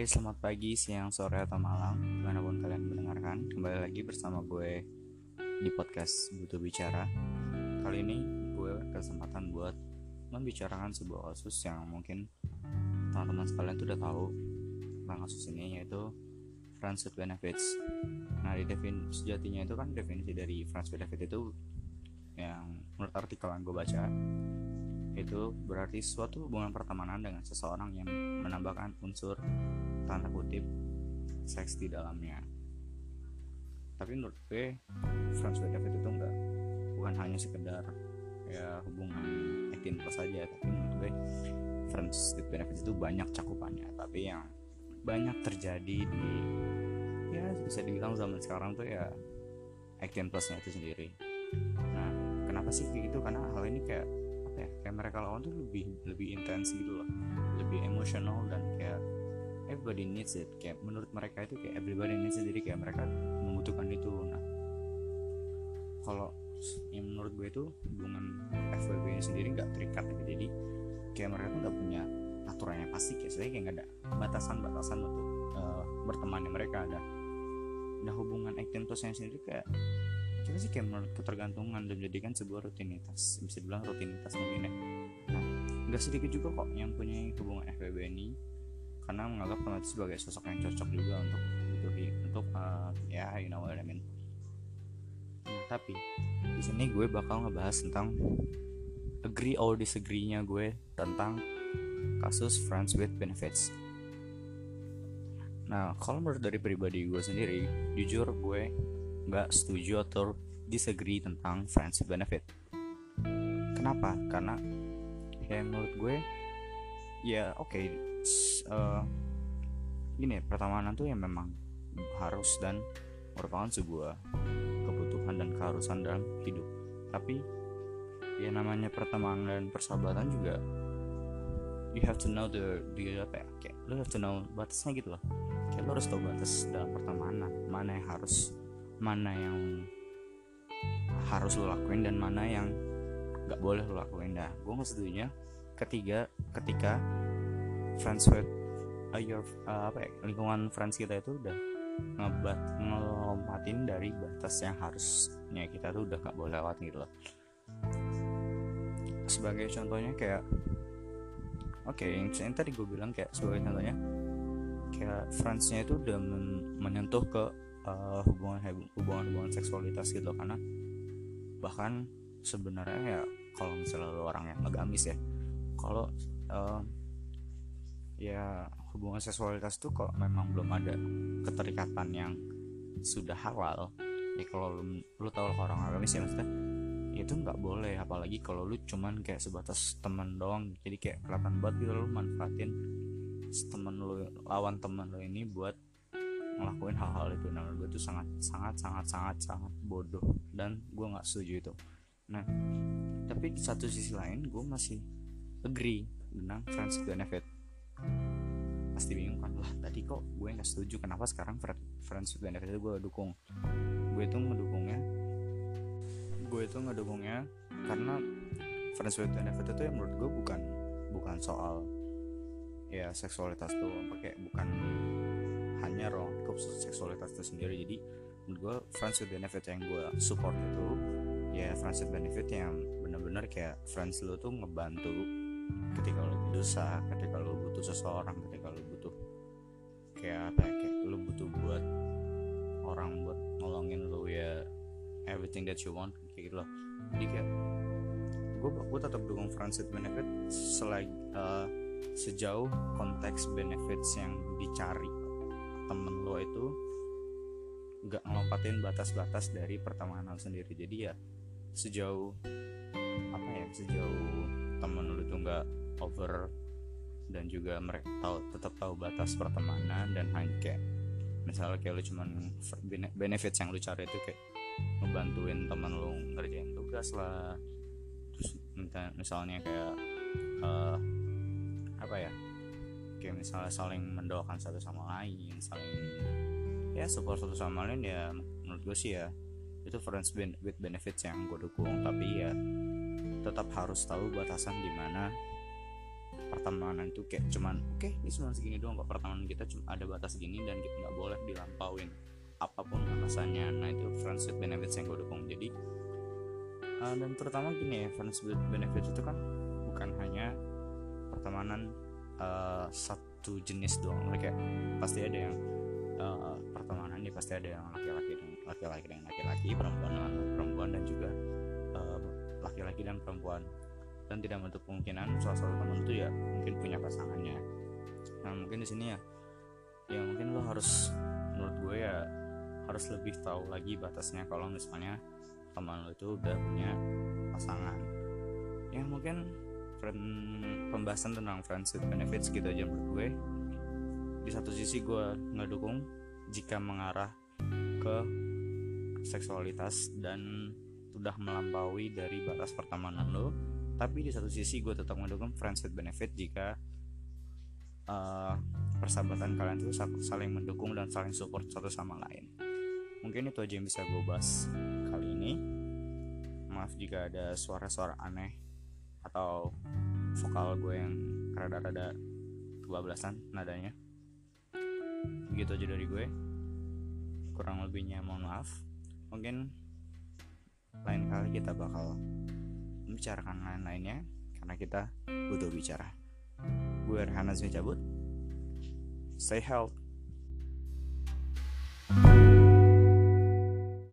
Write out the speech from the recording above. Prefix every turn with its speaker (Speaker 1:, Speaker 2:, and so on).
Speaker 1: Oke, selamat pagi, siang, sore, atau malam. Di mana pun kalian mendengarkan Kembali lagi bersama gue Di podcast Butuh Bicara. Kali ini gue kesempatan buat Membicarakan sebuah kasus yang mungkin Teman-teman sekalian tuh udah tahu Tentang kasus ini yaitu Friends with Benefits. Nah di definisi sejatinya itu kan Definisi dari Friends with Benefits itu Yang menurut artikel yang gue baca itu berarti suatu hubungan pertemanan dengan seseorang yang menambahkan unsur tanda kutip seks di dalamnya. Tapi menurut gue friends with benefit itu enggak. Bukan hanya sekedar ya hubungan 18 plus saja tapi menurut gue friends with benefit itu banyak cakupannya. Tapi yang banyak terjadi di ya bisa dibilang zaman sekarang tuh ya 18 plusnya itu sendiri. Nah kenapa sih kayak gitu? Karena hal ini kayak ya kayak mereka lawan tuh lebih lebih intens gitu loh. Lebih emosional dan kayak everybody needs it. Kayak menurut mereka itu kayak everybody needs it. Jadi kayak mereka membutuhkan itu. Nah kalau yang menurut gue itu hubungan FWB ini sendiri nggak terikat gitu. Jadi kayak mereka tuh nggak punya aturannya pasti. Kayak saya kayak nggak ada batasan-batasan untuk uh, bertemannya mereka. Ada nah hubungan acting plusnya sendiri kayak kita sih kayak menurut ketergantungan dan menjadikan sebuah rutinitas. Bisa dibilang rutinitas mungkin ya. Nah nggak sedikit juga kok yang punya hubungan FWB ini karena menganggap teman sebagai sosok yang cocok juga untuk butuhi untuk uh, ya you know what I mean nah, tapi di sini gue bakal ngebahas tentang agree or disagree-nya gue tentang kasus friends with benefits Nah, kalau menurut dari pribadi gue sendiri, jujur gue nggak setuju atau disagree tentang friends with benefit. Kenapa? Karena ya menurut gue ya oke okay, uh, gini pertemanan tuh yang memang harus dan merupakan sebuah kebutuhan dan keharusan dalam hidup. Tapi ya namanya pertemanan dan persahabatan juga you have to know the the apa ya kayak lo have to know batasnya gitu loh kayak lo harus tahu batas dalam pertemanan mana yang harus mana yang harus lo lakuin dan mana yang nggak boleh lo lakuin dah gue nggak setuju ketiga ketika friends with uh, your uh, apa ya lingkungan friends kita itu udah ngebat ngelompatin dari batas yang harusnya kita tuh udah nggak boleh lewat gitu loh. Sebagai contohnya kayak oke okay, yang, yang tadi gue bilang kayak sebagai contohnya kayak friendsnya itu udah men menyentuh ke uh, hubungan hubungan hubungan seksualitas gitu karena bahkan sebenarnya ya kalau misalnya lo orang yang agamis ya kalau uh, ya hubungan seksualitas tuh kalau memang belum ada keterikatan yang sudah halal. Ya kalau lu, lu tahu orang agamis ya maksudnya itu nggak boleh. Apalagi kalau lu cuman kayak sebatas temen doang jadi kayak kelihatan banget gitu lu manfaatin temen lu lawan temen lu ini buat ngelakuin hal-hal itu. Nah gue tuh sangat sangat sangat sangat sangat bodoh dan gue nggak setuju itu. Nah tapi di satu sisi lain gue masih agree tentang friends benefit pasti bingung kan lah tadi kok gue nggak setuju kenapa sekarang friends benefit itu gue dukung? Gue itu ngedukungnya gue itu ngedukungnya karena friends with benefit itu yang menurut gue bukan bukan soal ya seksualitas tuh pakai bukan hanya ruang lingkup seksualitas itu sendiri. Jadi menurut gue friends with benefit yang gue support itu ya friends with benefit yang bener-bener kayak friends lo tuh ngebantu ketika lo dosa ketika lo butuh seseorang ketika lo kayak apa ya kayak lo butuh buat orang buat nolongin lo ya everything that you want kayak gitu loh. Jadi kayak gue gue tetap dukung with benefit selagi uh, sejauh konteks benefits yang dicari temen lo itu nggak ngelompatin batas-batas dari pertemanan sendiri. Jadi ya sejauh apa ya sejauh temen lo itu nggak over dan juga mereka tahu tetap tahu batas pertemanan dan kayak misalnya kayak lo cuman benefits yang lo cari itu kayak ngebantuin temen lo ngerjain tugas lah. Terus misalnya kayak uh, apa ya kayak misalnya saling mendoakan satu sama lain saling ya support satu sama lain ya menurut gue sih ya itu friends with benefits yang gue dukung. Tapi ya tetap harus tahu batasan di mana pertemanan itu kayak cuman oke okay, ini cuma segini doang kok pertemanan kita cuma ada batas segini dan kita nggak boleh dilampauin apa pun alasannya. Nah itu friends with benefits yang gue dukung. Jadi uh, dan terutama gini ya friends with benefits itu kan bukan hanya pertemanan uh, satu jenis doang. Mereka pasti ada yang uh, pertemanan ini pasti ada yang laki-laki dan laki-laki dan laki-laki perempuan dengan perempuan dan juga laki-laki uh, dan perempuan dan tidak menutup kemungkinan salah satu teman itu ya mungkin punya pasangannya. Nah mungkin di sini ya ya mungkin lo harus menurut gue ya harus lebih tahu lagi batasnya kalau misalnya teman lo itu udah punya pasangan. Ya mungkin friend, pembahasan tentang friends with benefits gitu aja menurut gue. Di satu sisi gue ngedukung jika mengarah ke seksualitas dan sudah melampaui dari batas pertemanan lo tapi di satu sisi gue tetap mendukung friends with benefit jika uh, persahabatan kalian itu saling mendukung dan saling support satu sama lain. Mungkin itu aja yang bisa gue bahas kali ini. Maaf jika ada suara-suara aneh atau vokal gue yang rada-rada kebablasan nadanya. Begitu aja dari gue. Kurang lebihnya mohon maaf. Mungkin lain kali kita bakal membicarakan lain-lainnya karena kita butuh bicara. Gue Rehana cabut. Stay healthy.